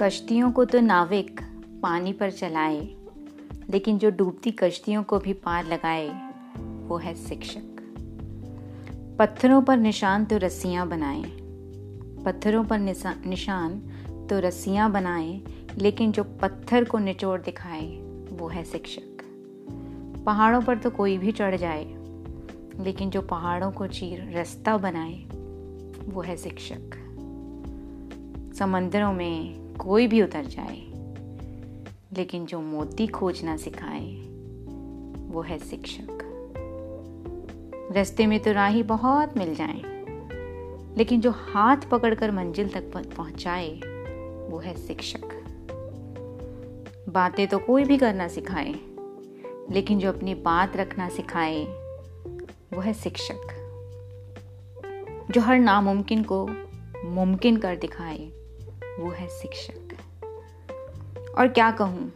कश्तियों को तो नाविक पानी पर चलाए, लेकिन जो डूबती कश्तियों को भी पार लगाए, वो है शिक्षक। पत्थरों पर निशान तो रस्सियाँ बनाए, पत्थरों पर निशान तो रस्सियाँ बनाए, लेकिन जो पत्थर को निचोड़ दिखाए, वो है शिक्षक। पहाड़ों पर तो कोई भी चढ़ जाए, लेकिन जो पहाड़ों को चीर रास्ता बनाए, वो है शिक्षक। समंदरों में कोई भी उतर जाए, लेकिन जो मोती खोजना सिखाए, वो है शिक्षक। रास्ते में तो राही बहुत मिल जाए, लेकिन जो हाथ पकड़कर मंजिल तक पहुँचाए, वो है शिक्षक। बातें तो कोई भी करना सिखाए, लेकिन जो अपनी बात रखना सिखाए, वो है शिक्षक। जो हर नामुमकिन को मुमकिन कर दिखाए वो है शिक्षक। और क्या कहूँ?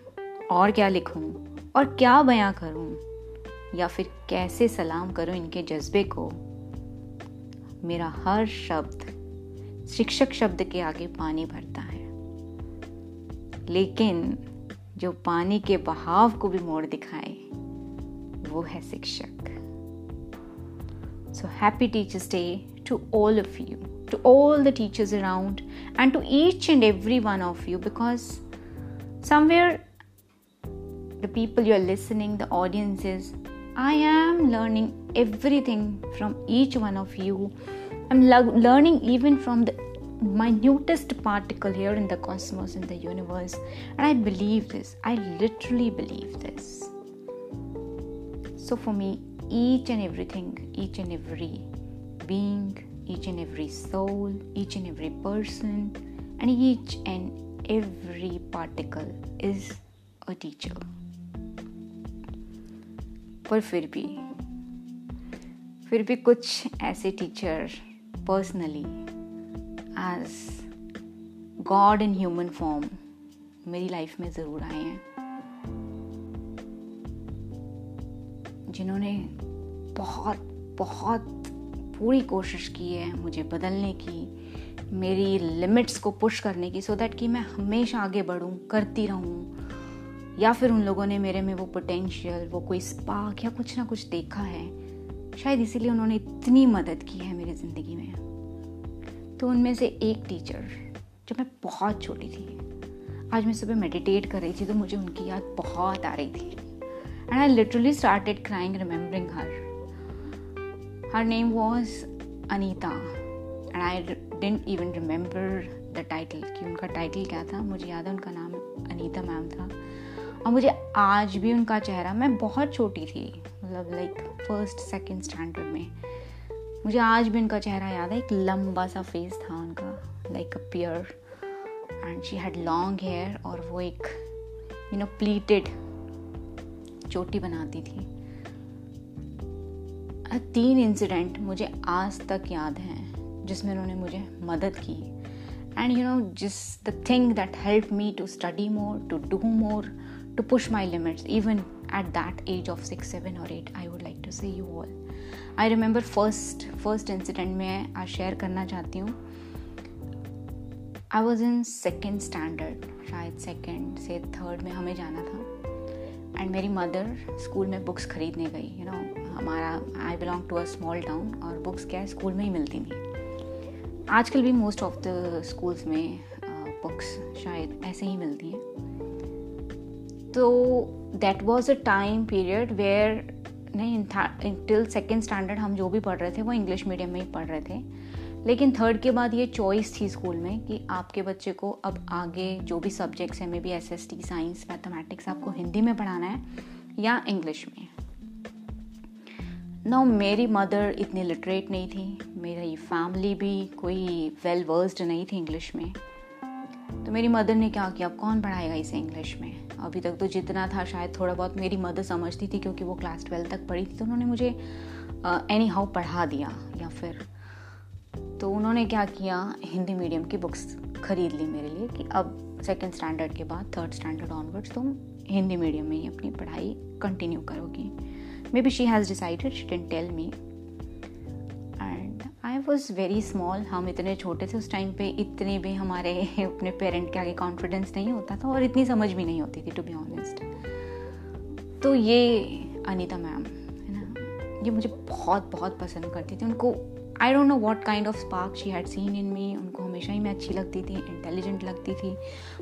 और क्या लिखूँ? और क्या बयां करूँ? या फिर कैसे सलाम करूँ इनके जज्बे को? मेरा हर शब्द शिक्षक शब्द के आगे पानी भरता है। लेकिन जो पानी के बहाव को भी मोड़ दिखाए, वो है शिक्षक। So happy teachers day to all of you to all the teachers around and to each and every one of you because somewhere the people you're listening, the audiences, I am learning everything from each one of you. I'm lo- learning even from the minutest particle here in the cosmos, in the universe. And I believe this. I literally believe this. So for me, each and everything, each and every being, each and every soul, each and every person, and each and every particle is a teacher. पर फिर भी फिर भी कुछ ऐसे teacher personally as god in human form मेरी life में ज़रूर आए हैं जिन्होंने बहुत बहुत पूरी कोशिश की है मुझे बदलने की, मेरी लिमिट्स को पुश करने की सो so दैट कि मैं हमेशा आगे बढ़ूँ, करती रहूँ। या फिर उन लोगों ने मेरे में वो पोटेंशियल वो कोई स्पार्क या कुछ ना कुछ देखा है। शायद इसीलिए उन्होंने इतनी मदद की है मेरी ज़िंदगी में। तो उनमें से एक टीचर जब मैं बहुत छोटी थी। आज मैं सुबह मेडिटेट कर रही थी तो मुझे उनकी याद बहुत आ रही थी। And I literally started crying remembering her Her name was Anita, and I didn't even remember the title कि उनका टाइटल क्या था? मुझे याद है उनका नाम अनीता मैम था। और मुझे आज भी उनका चेहरा, मैं बहुत छोटी थी मतलब लाइक फ़र्स्ट सेकंड स्टैंडर्ड में। मुझे आज भी उनका चेहरा याद है, एक लंबा सा फेस था उनका like a pear and she had long hair और वो एक यू नो प्लीटेड चोटी बनाती थी। तीन इंसिडेंट मुझे आज तक याद हैं जिसमें उन्होंने मुझे मदद की। एंड यू नो जिस the thing that help me to study more to do more to push my limits even at that age of six seven और eight I would like to say you all I remember first first incident में आज share करना चाहती हूँ। I was in second standard शायद second से third में हमें जाना था। एंड मेरी मदर स्कूल में बुक्स खरीदने गई यू you नो know, हमारा I belong to a small town और बुक्स क्या है स्कूल में ही मिलती थी आजकल भी मोस्ट ऑफ़ द स्कूल्स में बुक्स शायद ऐसे ही मिलती हैं। तो that was a time period where नहीं टिल सेकेंड स्टैंडर्ड हम जो भी पढ़ रहे थे, वो इंग्लिश मीडियम में ही पढ़ रहे थे। लेकिन थर्ड के बाद ये चॉइस थी स्कूल में कि आपके बच्चे को अब आगे जो भी सब्जेक्ट्स हैं maybe S S T science mathematics आपको हिंदी में पढ़ाना है या इंग्लिश में। ना मेरी मदर इतनी लिटरेट नहीं थी। मेरी फैमिली भी कोई वेल वर्स्ड नहीं थी इंग्लिश में। तो मेरी मदर ने क्या किया? अब कौन पढ़ाएगा इसे इंग्लिश में? अभी तक तो जितना था, शायद थोड़ा बहुत मेरी मदर समझती थी क्योंकि वो क्लास ट्वेल्थ तक पढ़ी थी तो उन्होंने मुझे एनी हाउ पढ़ा दिया, या फिर तो उन्होंने क्या किया? हिंदी मीडियम की बुक्स खरीद ली मेरे लिए कि अब सेकेंड स्टैंडर्ड के बाद थर्ड स्टैंडर्ड ऑनवर्ड्स तुम हिंदी मीडियम में ही अपनी पढ़ाई कंटिन्यू करोगी। Maybe she has decided she didn't tell me. And i was very small हम इतने छोटे थे उस टाइम पे, इतने भी हमारे अपने पेरेंट के आगे कॉन्फिडेंस नहीं होता था और इतनी समझ भी नहीं होती थी टू बी ऑनेस्ट तो ये अनीता मैम, है ना? ये मुझे बहुत बहुत पसंद करती थी। उनको I don't know what kind of spark she had seen in me उनको हमेशा ही मैं अच्छी लगती थी इंटेलिजेंट लगती थी।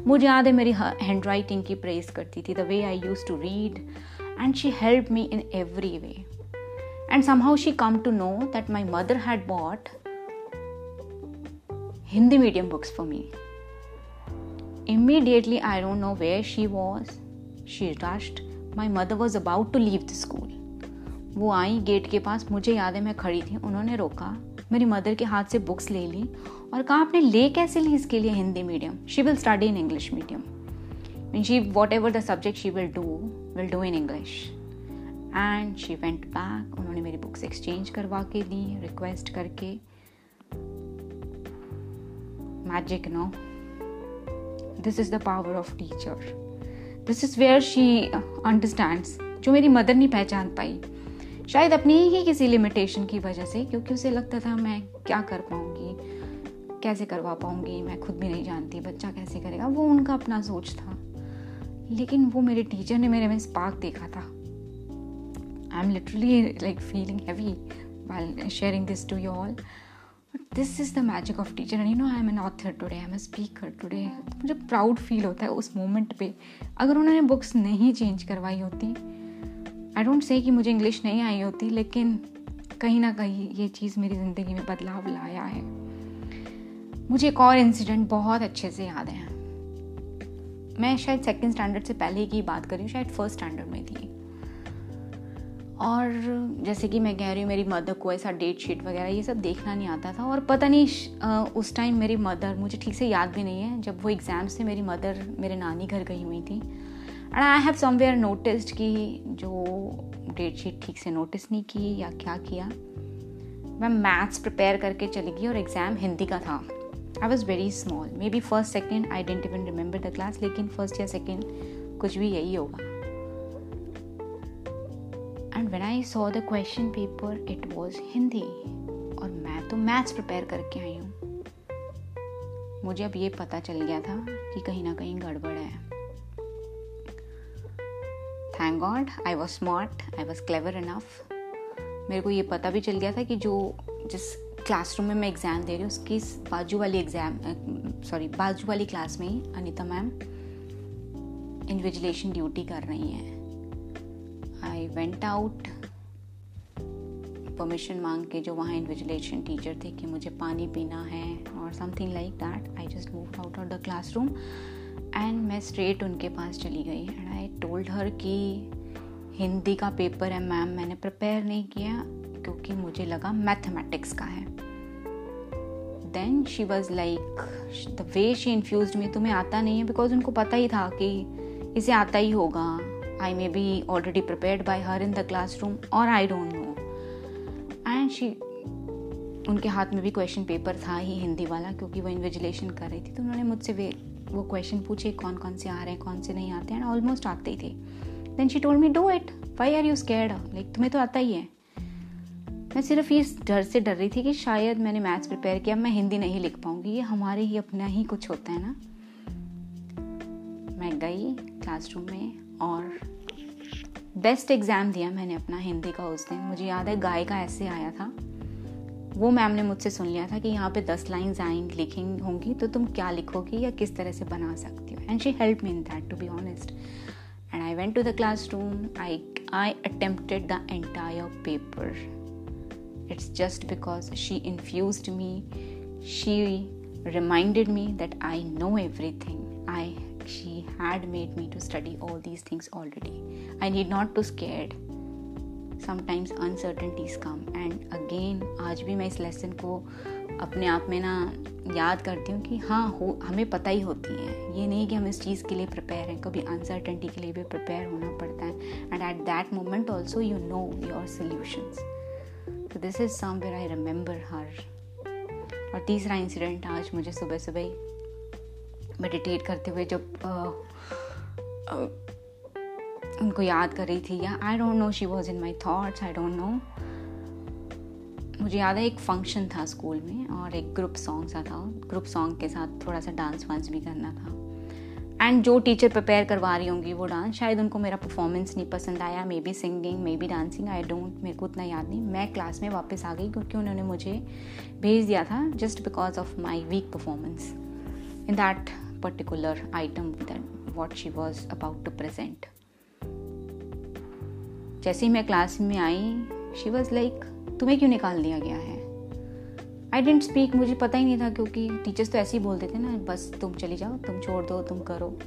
मुझे याद है मेरी हैंड राइटिंग की प्रेस करती थी the way I use to read and she help me in every way and somehow she come to know that my mother had bought hindi medium books for me immediately i don't know where she was she rushed my mother was about to leave the school वो I get के पास मुझे याद है मैं खड़ी थी उन्होंने रोका मेरी मदर के हाथ से बुक्स ले ली और कहा आपने ले कैसे ली इसके लिए Hindi medium she will study in English medium mean she whatever the subject she will do will do in English and she went back उन्होंने मेरी बुक्स एक्सचेंज करवा के दी रिक्वेस्ट करके. Magic no this is the power of teacher this is where she understands जो मेरी mother नहीं पहचान पाई. शायद अपनी ही किसी लिमिटेशन की वजह से, क्योंकि उसे लगता था मैं क्या कर पाऊँगी? कैसे करवा पाऊँगी? मैं खुद भी नहीं जानती बच्चा कैसे करेगा? वो उनका अपना सोच था। लेकिन वो मेरे टीचर ने मेरे में स्पार्क देखा था। I am literally like feeling heavy while sharing this to you all. But this is the magic of teacher, and you know I am an author today I am a today. मुझे proud feel होता है उस moment पे। अगर उन्होंने books नहीं change करवाई होती आई डोंट से कि मुझे इंग्लिश नहीं आई होती, लेकिन कहीं ना कहीं ये चीज़ मेरी ज़िंदगी में बदलाव लाया है। मुझे एक और इंसिडेंट बहुत अच्छे से याद है। मैं शायद सेकेंड स्टैंडर्ड से पहले की बात कर रही हूँ, शायद फ़र्स्ट स्टैंडर्ड में थी। और जैसे कि मैं कह रही हूँ, मेरी मदर को ऐसा डेट शीट वगैरह, ये सब देखना नहीं आता था। और पता नहीं उस टाइम मेरी मदर मुझे ठीक से याद भी नहीं है, जब वो एग्ज़ाम्स से मेरी मदर मेरे नानी घर गई हुई थी। And I have somewhere noticed कि जो डेट शीट ठीक से नोटिस नहीं की या क्या किया। मैं मैथ्स प्रिपेयर करके चली गई और एग्ज़ाम हिंदी का था। I was very small maybe first second I don't even remember the class लेकिन फ़र्स्ट या सेकेंड कुछ भी यही होगा। And when I saw the question paper it was Hindi और मैं तो मैथ्स प्रिपेयर करके आई हूँ। मुझे अब ये पता चल गया था कि कहीं ना कहीं गड़बड़ है। Thank god I was smart I was clever enough मेरे को ये पता भी चल गया था कि जो जिस क्लासरूम में मैं एग्ज़ाम दे रही हूँ, उसकी बाजू वाली एग्ज़ाम सॉरी बाजू वाली क्लास में ही अनिता मैम इन्विजिलेशन ड्यूटी कर रही हैं। आई वेंट आउट परमिशन मांग के जो वहाँ इन्विजिलेशन टीचर थे कि मुझे पानी पीना है और something like that I just move out of the classroom and मैं स्ट्रेट उनके पास चली गई एंड आई टोल्ड हर कि हिंदी का पेपर है मैम, मैंने प्रिपेयर नहीं किया। क्योंकि मुझे लगा मैथमेटिक्स का है। Then she was like the way she infuse में तुम्हें आता नहीं है बिकॉज़ उनको पता ही था कि इसे आता ही होगा। I maybe already prepared by her in the class room और I don't know and she उनके हाथ में भी क्वेश्चन पेपर था ही हिंदी वाला, क्योंकि वो इन्विजिलेशन कर रही थी। तो उन्होंने मुझसे वे, वो क्वेश्चन पूछे कौन कौन से आ रहे हैं, कौन से नहीं आते हैं ऑलमोस्ट आते ही थे। Then she told me do it why are you scared like तुम्हें तो आता ही है। मैं सिर्फ़ इस डर से डर रही थी कि शायद मैंने मैथ्स प्रिपेयर किया, मैं हिंदी नहीं लिख पाऊँगी। ये हमारे ही अपना ही कुछ होता है ना? मैं गई क्लासरूम में और बेस्ट एग्ज़ाम दिया मैंने अपना हिंदी का उस दिन। मुझे याद है गाय का ऐसे आया था। वो मैम ने मुझसे सुन लिया था कि यहाँ पे दस लाइन्स आएँगी लिखेंगी होंगी तो तुम क्या लिखोगी या किस तरह से बना सकती हो? And she help me in that to be honest and I went to the class room I I attempted the entire paper it's just because she infuse me she reminded me that I know everything. I, she had made me to study all these things already. I need not to scared. Sometimes uncertainties come and again आज भी मैं इस lesson को अपने आप में ना याद करती हूँ कि हाँ हो, हमें पता ही होती है ये नहीं कि हम इस चीज़ के लिए प्रिपेयर हैं कभी अनसर्टनटी के लिए भी प्रिपेयर होना पड़ता है and at that moment also you know your solutions this is somewhere I remember her और तीसरा इंसिडेंट आज मुझे सुबह सुबह मेडिटेट करते हुए जब उनको याद कर रही थी या I don't know she was in my thoughts I don't know मुझे याद है एक फ़ंक्शन था स्कूल में और एक ग्रुप सॉन्ग सा था ग्रुप सॉन्ग के साथ थोड़ा सा डांस वांस भी करना था। एंड जो टीचर प्रिपेयर करवा रही होंगी वो डांस शायद उनको मेरा परफॉर्मेंस नहीं पसंद आया maybe singing maybe dancing I don't मेरे को उतना याद नहीं। मैं क्लास में वापस आ गई क्योंकि उन्होंने मुझे भेज दिया था just because of my weak performance in that particular item that what she was about to present जैसे ही मैं क्लास में आई शी वॉज़ लाइक तुम्हें क्यों निकाल दिया गया है? आई डेंट स्पीक मुझे पता ही नहीं था क्योंकि टीचर्स तो ऐसे ही बोलते थे ना, बस तुम चली जाओ, तुम छोड़ दो, तुम करो।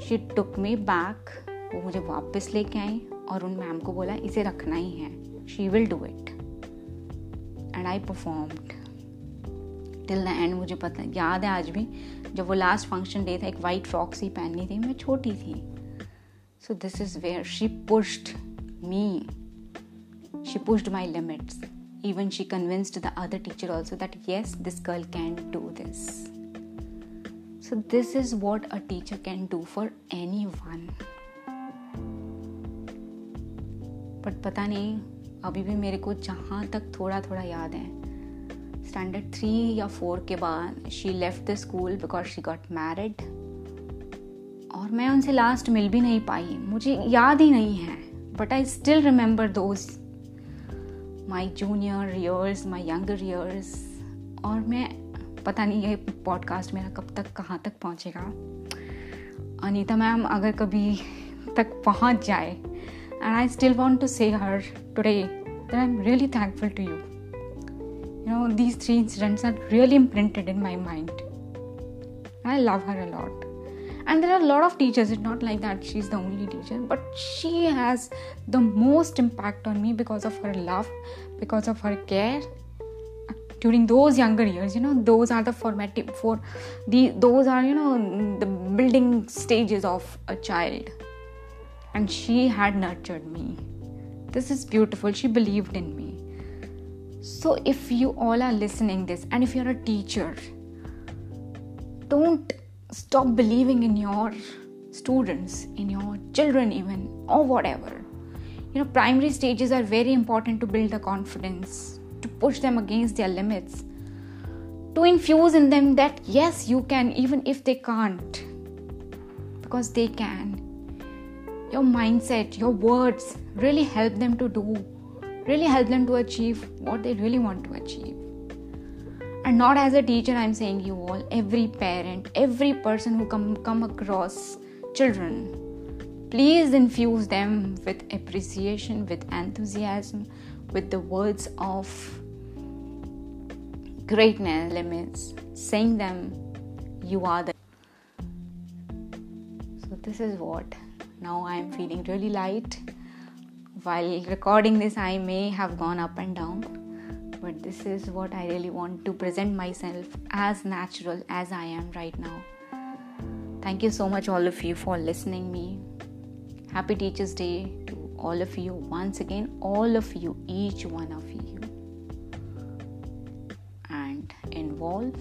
शी टुक मी बैक वो मुझे वापस लेके आई और उन मैम को बोला, इसे रखना ही है she will do it and I performed till the end मुझे पता, याद है आज भी, जब वो लास्ट फ़ंक्शन डे था, एक वाइट फ्रॉक सी पहननी थी, मैं छोटी थी। So this is where she pushed me she pushed my limits even she convinced the other teacher also that yes this girl can do this so this is what a teacher can do for anyone but पता नहीं अभी भी मेरे को जहाँ तक थोड़ा थोड़ा याद है स्टैंडर्ड थ्री या फोर के बाद she left the school because she got married और मैं उनसे लास्ट मिल भी नहीं पाई मुझे याद ही नहीं है बट आई स्टिल रिमेंबर दोस्त my junior years my younger years और मैं पता नहीं ये पॉडकास्ट मेरा कब तक, कहाँ तक पहुँचेगा। अनीता मैम, अगर कभी तक पहुँच जाए and I still want to say her today that I am really thankful to you you know, these three incidents are really imprinted in my mind. I love her a lot. And there are a lot of teachers it's not like that she's the only teacher but she has the most impact on me because of her love because of her care uh, during those younger years you know those are the formative for the those are you know the building stages of a child. And she had nurtured me. This is beautiful she believed in me. So if you all are listening this and if you're a teacher don't stop believing in your students, in your children, even, or whatever. You know, primary stages are very important to build the confidence, to push them against their limits, to infuse in them that yes, you can, even if they can't, because they can. Your mindset, your words really help them to do, really help them to achieve what they really want to achieve and not as a teacher i'm saying you all every parent every person who come come across children please infuse them with appreciation with enthusiasm with the words of greatness. Limits saying them you are the so this is what now i am feeling really light. While recording this i may have gone up and down but this is what I really want to present myself as natural as I am right now. Thank you so much, all of you, for listening me. Happy Teachers' Day to all of you once again, all of you, each one of you. And involve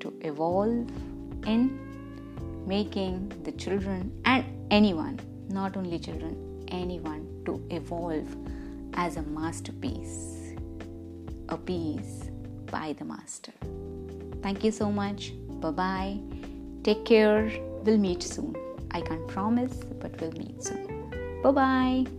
to evolve in making the children and anyone, not only children, anyone to evolve as a masterpiece a piece by the master. Thank you so much. Bye bye. Take care. We'll meet soon. I can't promise, but we'll meet soon. Bye bye.